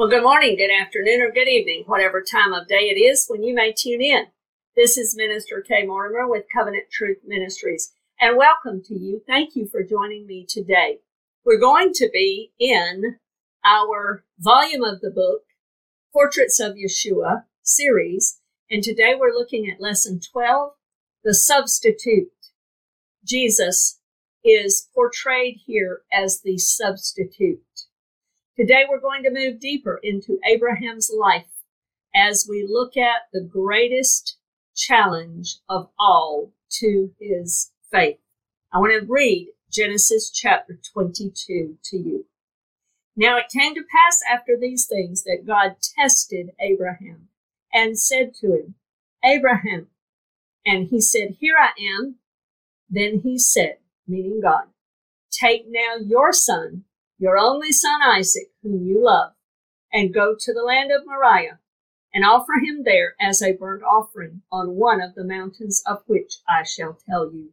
Well, good morning, good afternoon, or good evening, whatever time of day it is when you may tune in. This is Minister Kay Mortimer with Covenant Truth Ministries, and welcome to you. Thank you for joining me today. We're going to be in our volume of the book, Portraits of Yeshua series, and today we're looking at lesson 12, the substitute. Jesus is portrayed here as the substitute. Today we're going to move deeper into Abraham's life as we look at the greatest challenge of all to his faith. I want to read Genesis chapter 22 to you. Now it came to pass after these things that God tested Abraham and said to him, Abraham. And he said, Here I am. Then he said, meaning God, Take now your son, your only son Isaac, whom you love, and go to the land of Moriah, and offer him there as a burnt offering on one of the mountains of which I shall tell you.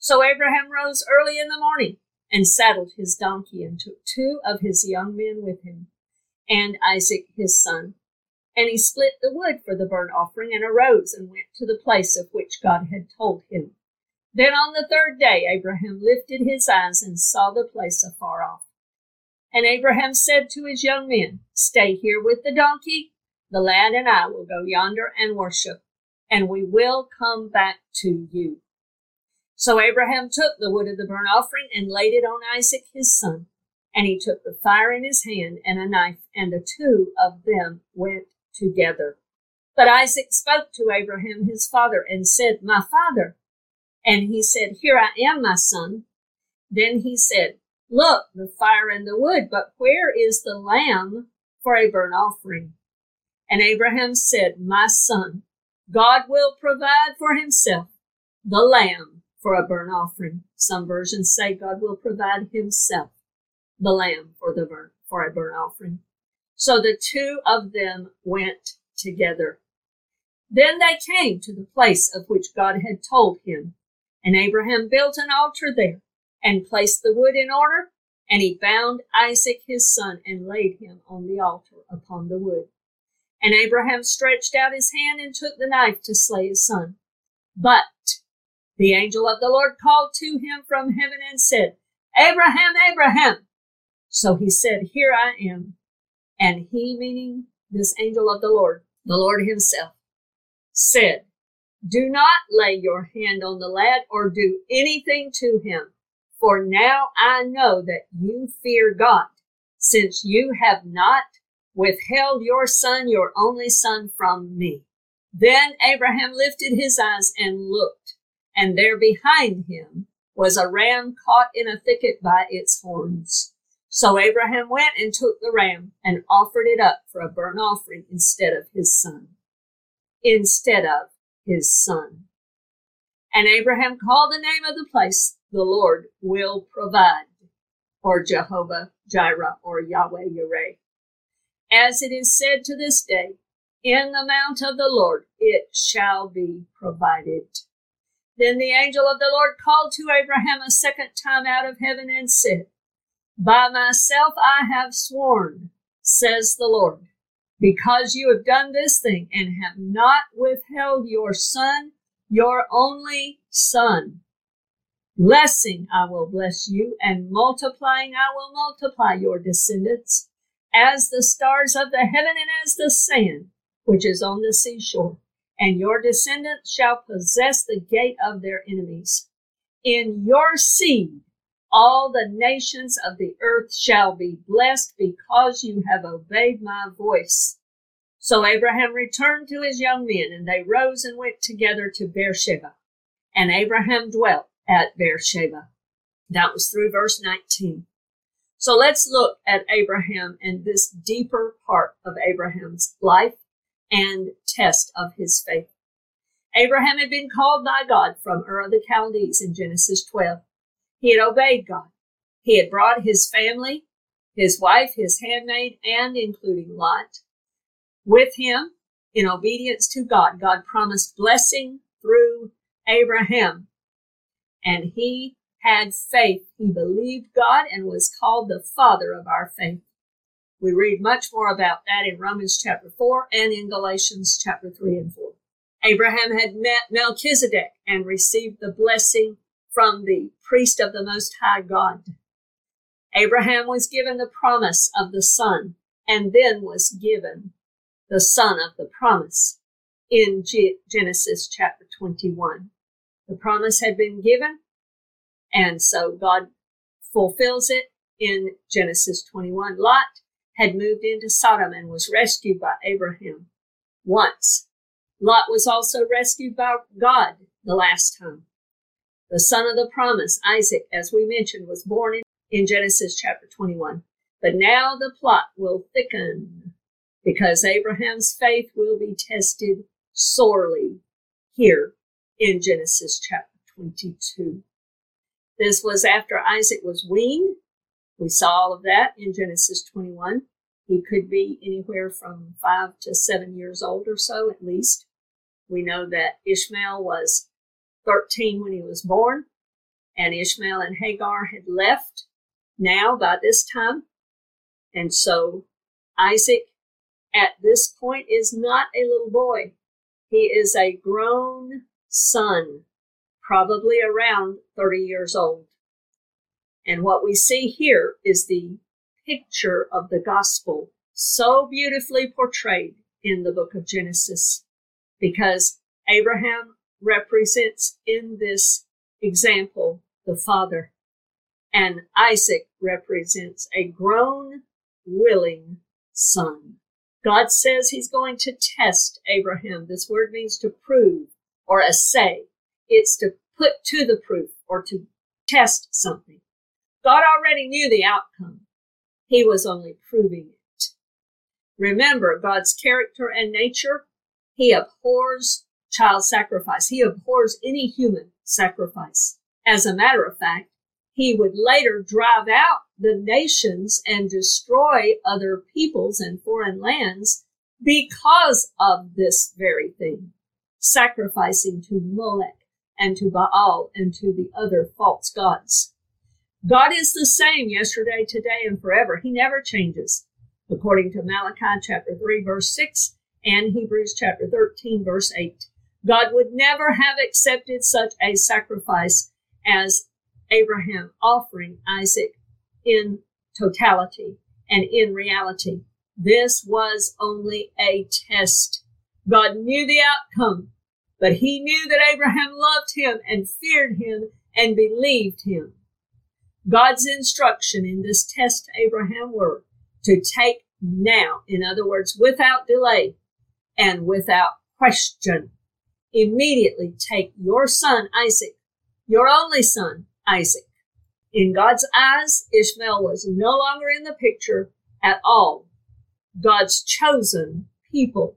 So Abraham rose early in the morning and saddled his donkey and took two of his young men with him, and Isaac his son. And he split the wood for the burnt offering and arose and went to the place of which God had told him. Then on the third day Abraham lifted his eyes and saw the place afar off. And Abraham said to his young men, Stay here with the donkey. The lad and I will go yonder and worship, and we will come back to you. So Abraham took the wood of the burnt offering and laid it on Isaac his son. And he took the fire in his hand and a knife, and the two of them went together. But Isaac spoke to Abraham his father and said, My father. And he said, Here I am, my son. Then he said, Look, the fire and the wood, but where is the lamb for a burnt offering? And Abraham said, My son, God will provide for himself the lamb for a burnt offering. Some versions say God will provide himself the lamb for the burnt for a burnt offering. So the two of them went together. Then they came to the place of which God had told him, and Abraham built an altar there and placed the wood in order. And he bound Isaac his son and laid him on the altar upon the wood. And Abraham stretched out his hand and took the knife to slay his son. But the angel of the Lord called to him from heaven and said, Abraham, Abraham. So he said, Here I am. And he, meaning this angel of the Lord, the Lord himself, said, Do not lay your hand on the lad or do anything to him for now I know that you fear God, since you have not withheld your son, your only son, from me. Then Abraham lifted his eyes and looked, and there behind him was a ram caught in a thicket by its horns. So Abraham went and took the ram and offered it up for a burnt offering instead of his son. Instead of his son. And Abraham called the name of the place the Lord will provide, or Jehovah Jireh, or Yahweh Yireh. As it is said to this day, in the mount of the Lord it shall be provided. Then the angel of the Lord called to Abraham a second time out of heaven and said, By myself I have sworn, says the Lord, because you have done this thing and have not withheld your son, your only son, Blessing I will bless you, and multiplying I will multiply your descendants as the stars of the heaven and as the sand which is on the seashore. And your descendants shall possess the gate of their enemies. In your seed all the nations of the earth shall be blessed because you have obeyed my voice. So Abraham returned to his young men, and they rose and went together to Beersheba. And Abraham dwelt at Beersheba. That was through verse 19. So let's look at Abraham and this deeper part of Abraham's life and test of his faith. Abraham had been called by God from Ur of the Chaldees in Genesis 12. He had obeyed God. He had brought his family, his wife, his handmaid, and including Lot, with him in obedience to God. God promised blessing through Abraham and he had faith. He believed God and was called the father of our faith. We read much more about that in Romans chapter 4 and in Galatians chapter 3 and 4. Abraham had met Melchizedek and received the blessing from the priest of the Most High God. Abraham was given the promise of the son and then was given the son of the promise in Genesis chapter 21. The promise had been given, and so God fulfills it in Genesis 21. Lot had moved into Sodom and was rescued by Abraham once. Lot was also rescued by God the last time. The son of the promise, Isaac, as we mentioned, was born in, in Genesis chapter 21. But now the plot will thicken because Abraham's faith will be tested sorely here in Genesis chapter 22. This was after Isaac was weaned we saw all of that in Genesis 21. He could be anywhere from five to seven years old or so, at least. We know that Ishmael was 13 when he was born, and Ishmael and Hagar had left now by this time. And so Isaac at this point is not a little boy. He is a grown son, probably around 30 years old. And what we see here is the picture of the gospel so beautifully portrayed in the book of Genesis because Abraham represents in this example the father and Isaac represents a grown, willing son. God says he's going to test Abraham. This word means to prove or assay. It's to put to the proof or to test something. God already knew the outcome. He was only proving it. Remember God's character and nature. He abhors child sacrifice. He abhors any human sacrifice. As a matter of fact, he would later drive out the nations and destroy other peoples and foreign lands because of this very thing, sacrificing to Molech and to Baal and to the other false gods. God is the same yesterday, today, and forever. He never changes, according to Malachi chapter 3, verse 6, and Hebrews chapter 13, verse 8. God would never have accepted such a sacrifice as Abraham offering Isaac in totality and in reality. This was only a test. God knew the outcome, but he knew that Abraham loved him and feared him and believed him. God's instruction in this test to Abraham were to take now, in other words, without delay and without question, immediately take your son Isaac, your only son Isaac. In God's eyes, Ishmael was no longer in the picture at all. God's chosen people,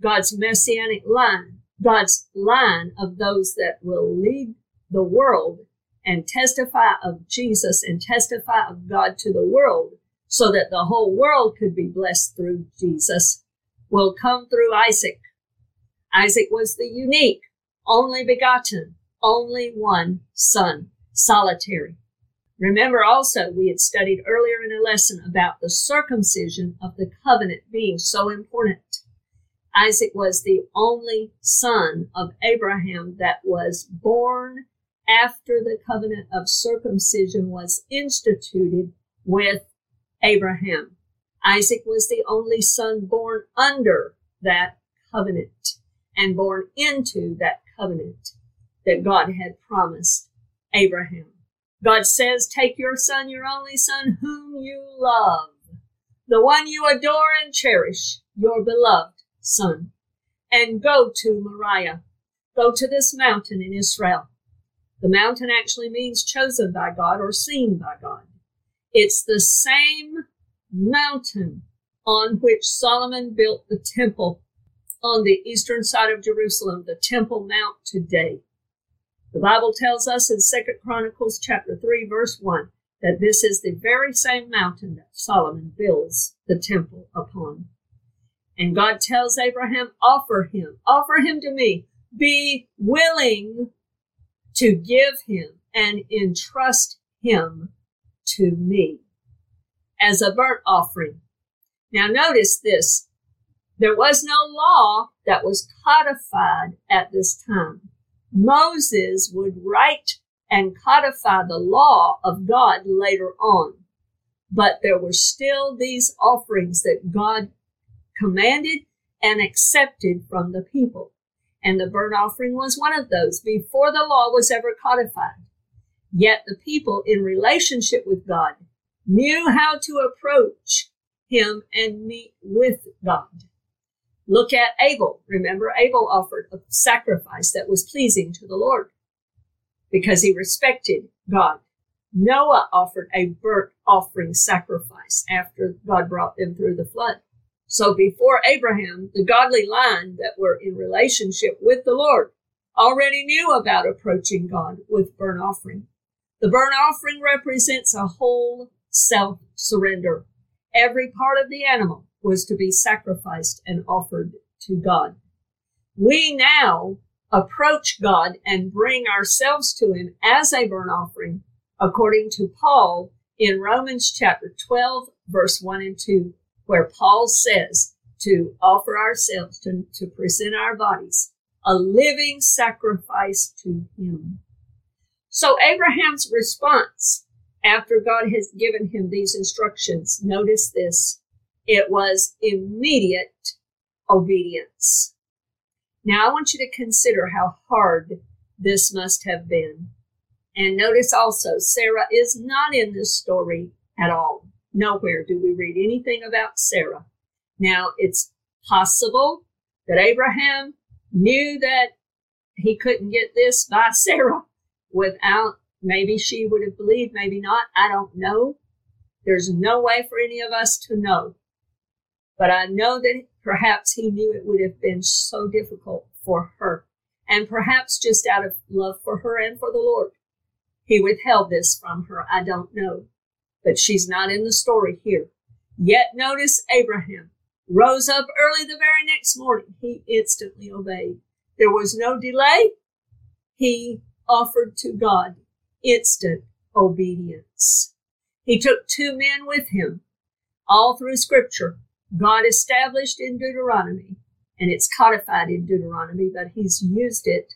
God's messianic line, God's line of those that will lead the world and testify of Jesus and testify of God to the world so that the whole world could be blessed through Jesus will come through Isaac. Isaac was the unique, only begotten, only one son, solitary. Remember also, we had studied earlier in a lesson about the circumcision of the covenant being so important. Isaac was the only son of Abraham that was born after the covenant of circumcision was instituted with Abraham. Isaac was the only son born under that covenant and born into that covenant that God had promised Abraham. God says, Take your son, your only son, whom you love, the one you adore and cherish, your beloved son, and go to Moriah. Go to this mountain in Israel the mountain actually means chosen by God or seen by God. It's the same mountain on which Solomon built the temple on the eastern side of Jerusalem, the Temple Mount today. The Bible tells us in Second Chronicles chapter 3 verse 1 that this is the very same mountain that Solomon builds the temple upon. And God tells Abraham, offer him, offer him to me, be willing to give him and entrust him to me as a burnt offering Now, notice this there was no law that was codified at this time. Moses would write and codify the law of God later on. But there were still these offerings that God commanded and accepted from the people. And the burnt offering was one of those before the law was ever codified. Yet the people in relationship with God knew how to approach him and meet with God. Look at Abel. Remember, Abel offered a sacrifice that was pleasing to the Lord because he respected God. Noah offered a burnt offering sacrifice after God brought them through the flood. So before Abraham, the godly line that were in relationship with the Lord already knew about approaching God with burnt offering. The burnt offering represents a whole self surrender. Every part of the animal was to be sacrificed and offered to God. We now approach God and bring ourselves to Him as a burnt offering, according to Paul in Romans chapter 12, verse 1 and 2, where Paul says to offer ourselves, to, to present our bodies, a living sacrifice to Him. So Abraham's response after God has given him these instructions, notice this it was immediate obedience. Now I want you to consider how hard this must have been. And notice also, Sarah is not in this story at all. Nowhere do we read anything about Sarah. Now it's possible that Abraham knew that he couldn't get this by Sarah without, maybe she would have believed, maybe not. I don't know. There's no way for any of us to know. But I know that perhaps he knew it would have been so difficult for her. And perhaps just out of love for her and for the Lord, he withheld this from her. I don't know. But she's not in the story here. Yet notice Abraham rose up early the very next morning. He instantly obeyed. There was no delay. He offered to God instant obedience. He took two men with him all through scripture God established in Deuteronomy, and it's codified in Deuteronomy, but he's used it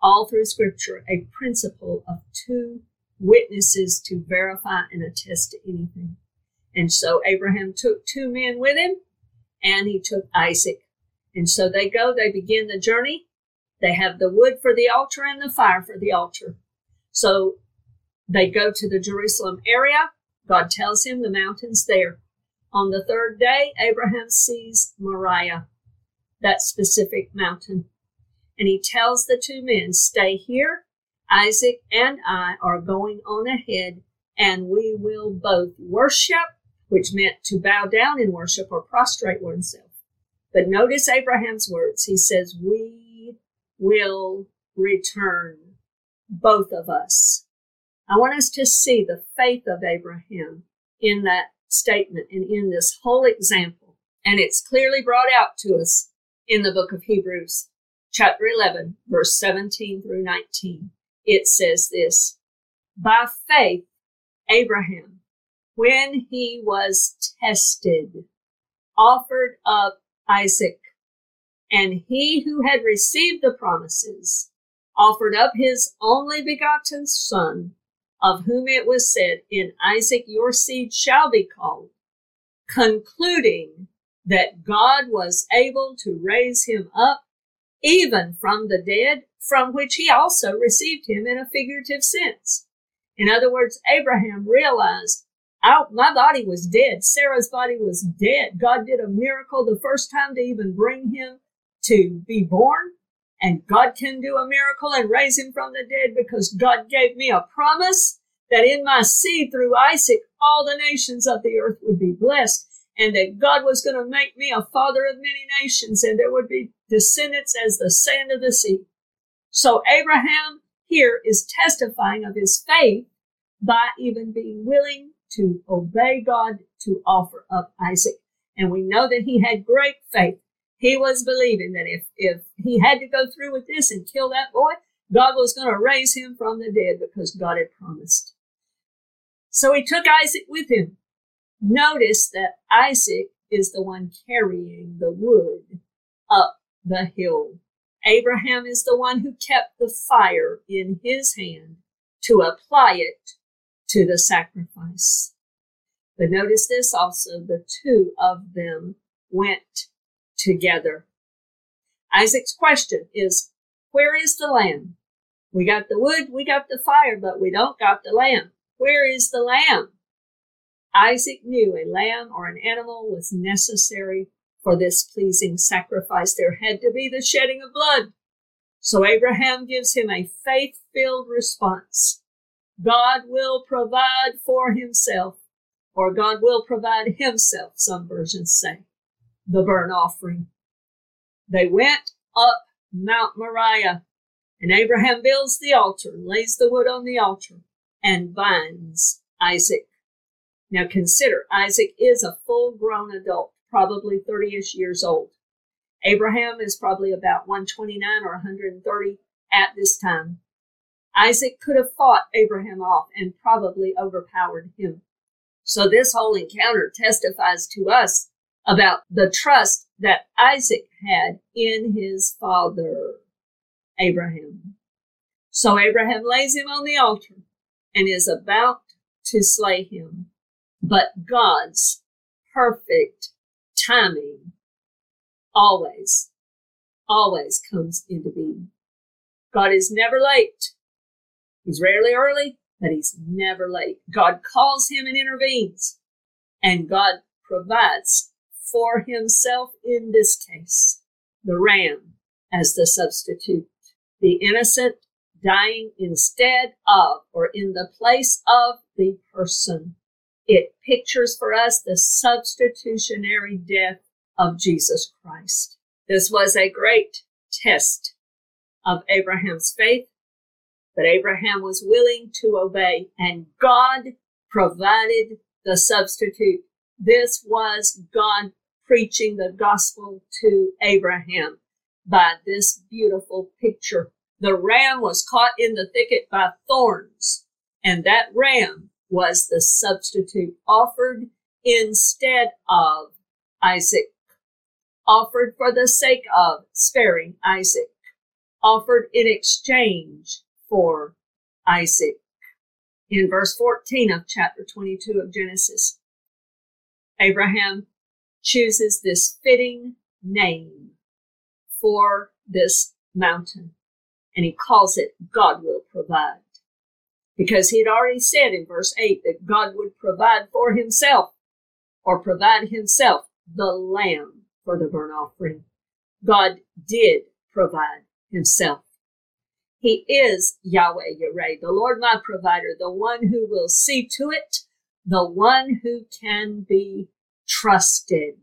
all through scripture, a principle of two witnesses to verify and attest to anything. And so Abraham took two men with him, and he took Isaac. And so they go, they begin the journey. They have the wood for the altar and the fire for the altar. So they go to the Jerusalem area. God tells him the mountain's there. On the third day, Abraham sees Moriah, that specific mountain. And he tells the two men, Stay here. Isaac and I are going on ahead, and we will both worship, which meant to bow down in worship or prostrate oneself. But notice Abraham's words. He says, We will return, both of us. I want us to see the faith of Abraham in that statement and in this whole example. And it's clearly brought out to us in the book of Hebrews, chapter 11, verse 17 through 19. It says this By faith, Abraham, when he was tested, offered up Isaac, and he who had received the promises offered up his only begotten son of whom it was said, In Isaac your seed shall be called, concluding that God was able to raise him up even from the dead, from which he also received him in a figurative sense. In other words, Abraham realized, oh, my body was dead. Sarah's body was dead. God did a miracle the first time to even bring him to be born. And God can do a miracle and raise him from the dead because God gave me a promise that in my seed through Isaac, all the nations of the earth would be blessed and that God was going to make me a father of many nations and there would be descendants as the sand of the sea. So Abraham here is testifying of his faith by even being willing to obey God to offer up Isaac. And we know that he had great faith he was believing that if, if he had to go through with this and kill that boy, God was going to raise him from the dead because God had promised. So he took Isaac with him. Notice that Isaac is the one carrying the wood up the hill. Abraham is the one who kept the fire in his hand to apply it to the sacrifice. But notice this also the two of them went together. Isaac's question is Where is the lamb? We got the wood, we got the fire, but we don't got the lamb. Where is the lamb? Isaac knew a lamb or an animal was necessary for this pleasing sacrifice. There had to be the shedding of blood. So Abraham gives him a faith filled response. God will provide for himself, or God will provide himself, some versions say, the burnt offering. They went up Mount Moriah, and Abraham builds the altar, lays the wood on the altar, and binds Isaac. Now consider, Isaac is a full grown adult, probably 30 ish years old. Abraham is probably about 129 or 130 at this time. Isaac could have fought Abraham off and probably overpowered him. So this whole encounter testifies to us about the trust that Isaac had in his father, Abraham. So Abraham lays him on the altar and is about to slay him. But God's perfect timing always, always comes into being. God is never late. He's rarely early, but he's never late. God calls him and intervenes, and God provides for himself in this case the ram as the substitute, the innocent dying instead of or in the place of the person. It pictures for us the substitutionary death of Jesus Christ. This was a great test of Abraham's faith, but Abraham was willing to obey, and God provided the substitute. This was God preaching the gospel to Abraham by this beautiful picture. The ram was caught in the thicket by thorns, and that ram was the substitute offered instead of Isaac offered for the sake of sparing Isaac, offered in exchange for Isaac. In verse 14 of chapter 22 of Genesis, Abraham chooses this fitting name for this mountain, and he calls it God will provide. Because he had already said in verse 8 that God would provide for himself or provide himself the lamb for the burnt offering. God did provide himself. He is Yahweh Yireh, the Lord my provider, the one who will see to it, the one who can be trusted.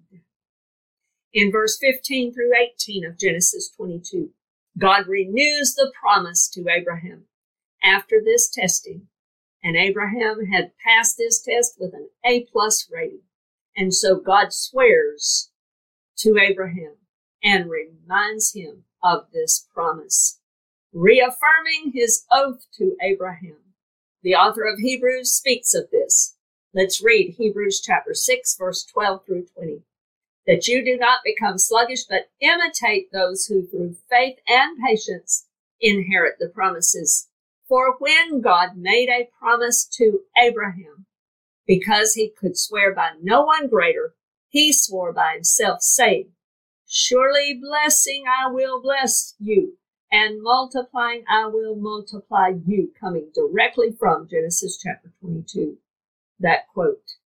In verse 15 through 18 of Genesis 22, God renews the promise to Abraham after this testing. And Abraham had passed this test with an A plus rating. And so God swears to Abraham and reminds him of this promise, reaffirming his oath to Abraham. The author of Hebrews speaks of this. Let's read Hebrews chapter 6, verse 12 through 20. That you do not become sluggish, but imitate those who through faith and patience inherit the promises. For when God made a promise to Abraham, because he could swear by no one greater, he swore by himself, saying, Surely blessing I will bless you, and multiplying I will multiply you, coming directly from Genesis chapter 22. That quote.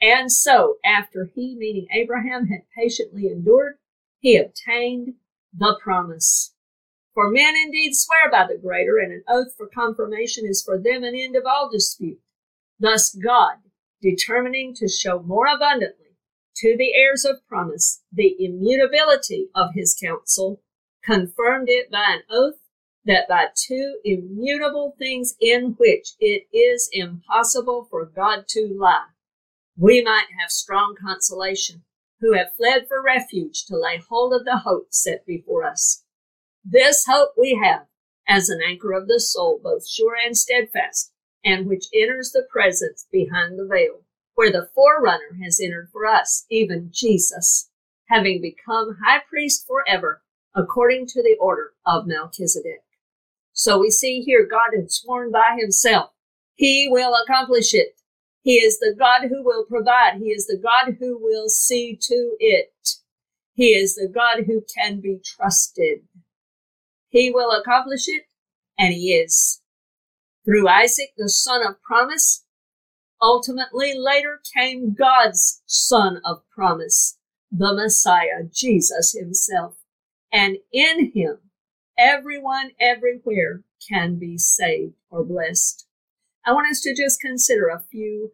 And so, after he, meaning Abraham, had patiently endured, he obtained the promise. For men indeed swear by the greater, and an oath for confirmation is for them an end of all dispute. Thus God, determining to show more abundantly to the heirs of promise the immutability of his counsel, confirmed it by an oath that by two immutable things in which it is impossible for God to lie, we might have strong consolation, who have fled for refuge to lay hold of the hope set before us. This hope we have as an anchor of the soul, both sure and steadfast, and which enters the presence behind the veil where the forerunner has entered for us, even Jesus, having become high priest forever, according to the order of Melchizedek. So we see here God had sworn by himself. He will accomplish it. He is the God who will provide. He is the God who will see to it. He is the God who can be trusted. He will accomplish it, and he is. Through Isaac, the son of promise, ultimately later came God's son of promise, the Messiah, Jesus himself. And in him, everyone everywhere can be saved or blessed. I want us to just consider a few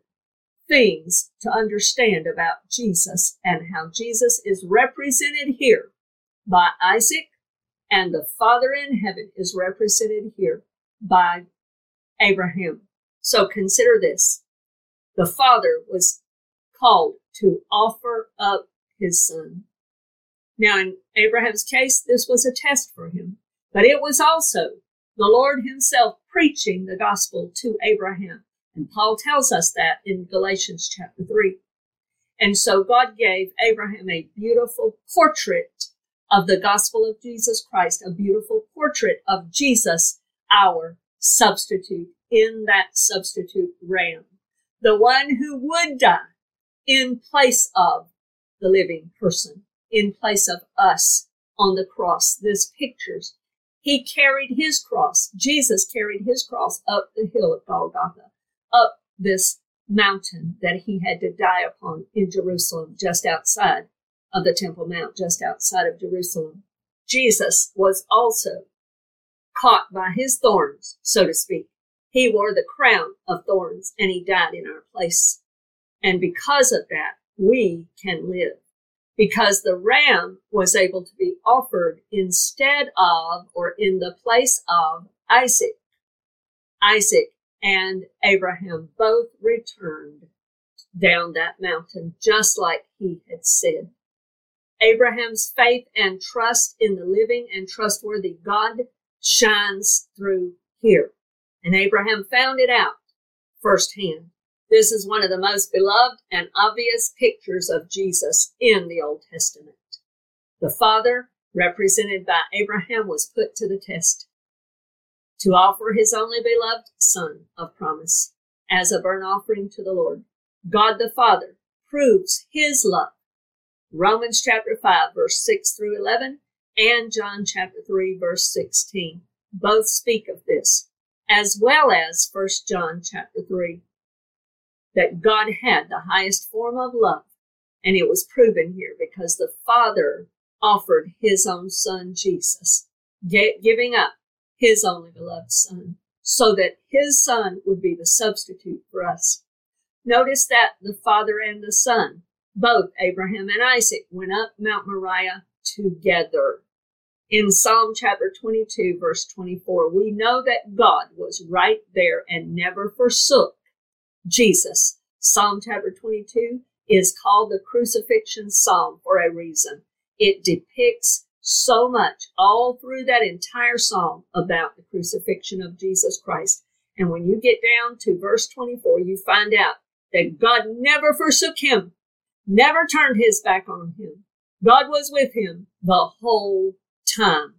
things to understand about Jesus and how Jesus is represented here by Isaac and the Father in heaven is represented here by Abraham. So consider this. The Father was called to offer up his son. Now, in Abraham's case, this was a test for him, but it was also the Lord himself preaching the gospel to Abraham. And Paul tells us that in Galatians chapter 3. And so God gave Abraham a beautiful portrait of the gospel of Jesus Christ, a beautiful portrait of Jesus, our substitute, in that substitute ram, the one who would die in place of the living person, in place of us on the cross. This pictures he carried his cross. Jesus carried his cross up the hill of Golgotha, up this mountain that he had to die upon in Jerusalem, just outside of the Temple Mount, just outside of Jerusalem. Jesus was also caught by his thorns, so to speak. He wore the crown of thorns and he died in our place. And because of that, we can live because the ram was able to be offered instead of or in the place of Isaac. Isaac and Abraham both returned down that mountain just like he had said. Abraham's faith and trust in the living and trustworthy God shines through here. And Abraham found it out firsthand. This is one of the most beloved and obvious pictures of Jesus in the Old Testament. The Father, represented by Abraham, was put to the test to offer his only beloved Son of promise as a burnt offering to the Lord. God the Father proves his love. Romans chapter 5, verse 6 through 11, and John chapter 3, verse 16 both speak of this, as well as 1 John chapter 3 that God had the highest form of love. And it was proven here because the Father offered his own son, Jesus, giving up his only beloved son, so that his son would be the substitute for us. Notice that the Father and the Son, both Abraham and Isaac, went up Mount Moriah together. In Psalm chapter 22, verse 24, we know that God was right there and never forsook Jesus. Psalm chapter 22 is called the crucifixion psalm for a reason. It depicts so much all through that entire psalm about the crucifixion of Jesus Christ. And when you get down to verse 24, you find out that God never forsook him, never turned his back on him. God was with him the whole time.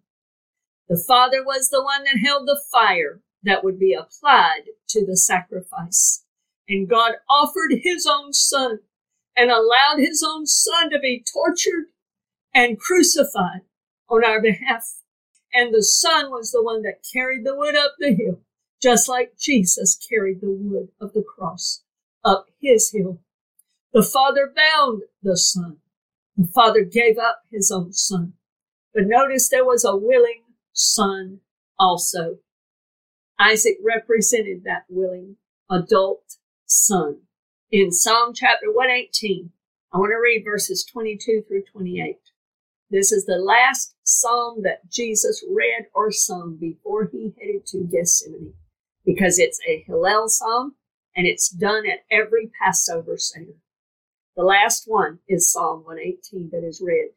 The Father was the one that held the fire that would be applied to the sacrifice. And God offered his own son and allowed his own son to be tortured and crucified on our behalf. And the son was the one that carried the wood up the hill, just like Jesus carried the wood of the cross up his hill. The father bound the son. The father gave up his own son. But notice there was a willing son also. Isaac represented that willing adult son. In Psalm chapter 118, I want to read verses 22 through 28. This is the last psalm that Jesus read or sung before he headed to Gethsemane because it's a Hallel psalm and it's done at every Passover Seder. The last one is Psalm 118 that is read.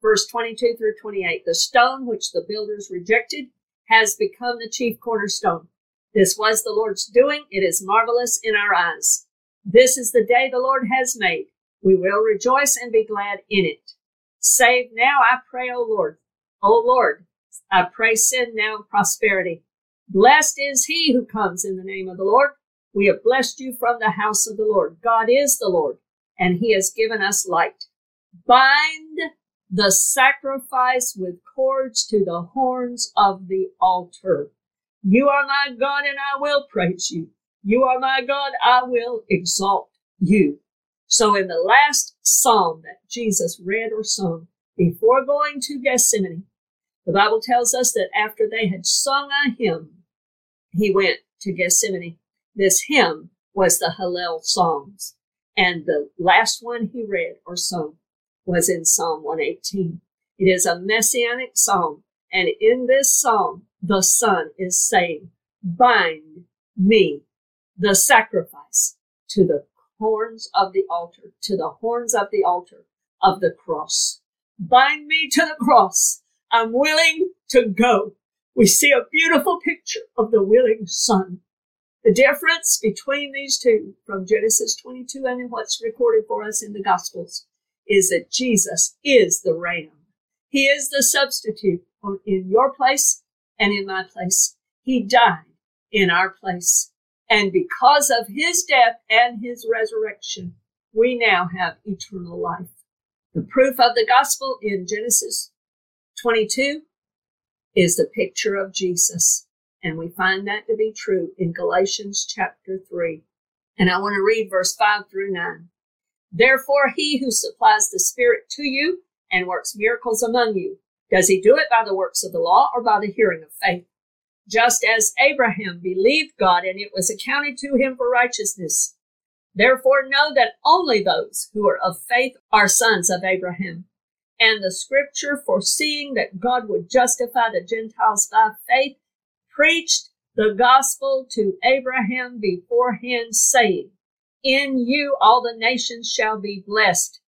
Verse 22 through 28 The stone which the builders rejected has become the chief cornerstone. This was the Lord's doing. It is marvelous in our eyes. This is the day the Lord has made. We will rejoice and be glad in it. Save now, I pray, O Lord. O Lord, I pray send now prosperity. Blessed is he who comes in the name of the Lord. We have blessed you from the house of the Lord. God is the Lord, and he has given us light. Bind the sacrifice with cords to the horns of the altar. You are my God, and I will praise you. You are my God, I will exalt you. So in the last psalm that Jesus read or sung before going to Gethsemane, the Bible tells us that after they had sung a hymn, he went to Gethsemane. This hymn was the Hallel Psalms. And the last one he read or sung was in Psalm 118. It is a messianic psalm. And in this psalm, the Son is saying, bind me, the sacrifice, to the horns of the altar, to the horns of the altar of the cross. Bind me to the cross. I'm willing to go. We see a beautiful picture of the willing son. The difference between these two from Genesis 22 and what's recorded for us in the Gospels is that Jesus is the Ram. He is the substitute in your place and in my place. He died in our place. And because of his death and his resurrection, we now have eternal life. The proof of the gospel in Genesis 22 is the picture of Jesus. And we find that to be true in Galatians chapter 3. And I want to read verse 5 through 9. Therefore, he who supplies the Spirit to you and works miracles among you, does he do it by the works of the law or by the hearing of faith? Just as Abraham believed God and it was accounted to him for righteousness. Therefore, know that only those who are of faith are sons of Abraham. And the scripture, foreseeing that God would justify the Gentiles by faith, preached the gospel to Abraham beforehand, saying, in you all the nations shall be blessed.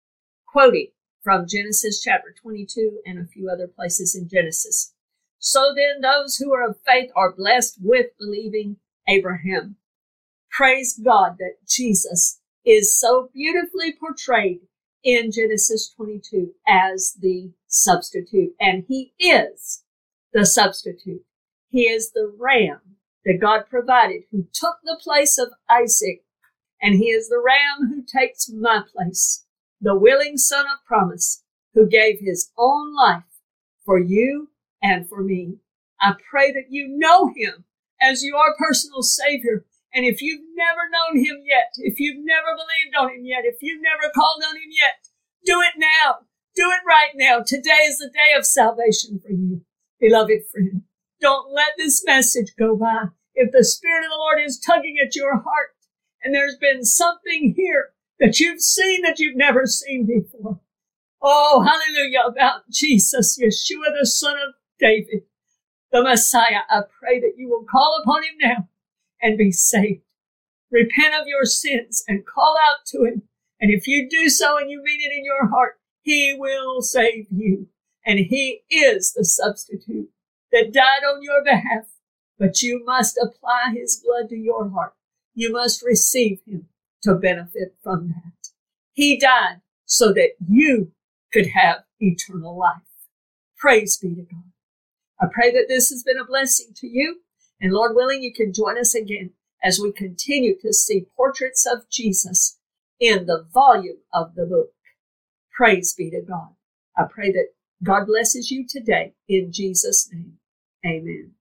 Quoting from Genesis chapter 22 and a few other places in Genesis. So then those who are of faith are blessed with believing Abraham. Praise God that Jesus is so beautifully portrayed in Genesis 22 as the substitute. And he is the substitute. He is the ram that God provided who took the place of Isaac and he is the ram who takes my place, the willing son of promise who gave his own life for you and for me. I pray that you know him as your personal savior. And if you've never known him yet, if you've never believed on him yet, if you've never called on him yet, do it now. Do it right now. Today is the day of salvation for you, beloved friend. Don't let this message go by. If the Spirit of the Lord is tugging at your heart, and there's been something here that you've seen that you've never seen before. Oh, hallelujah, about Jesus, Yeshua, the son of David, the Messiah. I pray that you will call upon him now and be saved. Repent of your sins and call out to him. And if you do so and you mean it in your heart, he will save you. And he is the substitute that died on your behalf. But you must apply his blood to your heart you must receive him to benefit from that. He died so that you could have eternal life. Praise be to God. I pray that this has been a blessing to you. And Lord willing, you can join us again as we continue to see portraits of Jesus in the volume of the book. Praise be to God. I pray that God blesses you today in Jesus' name. Amen.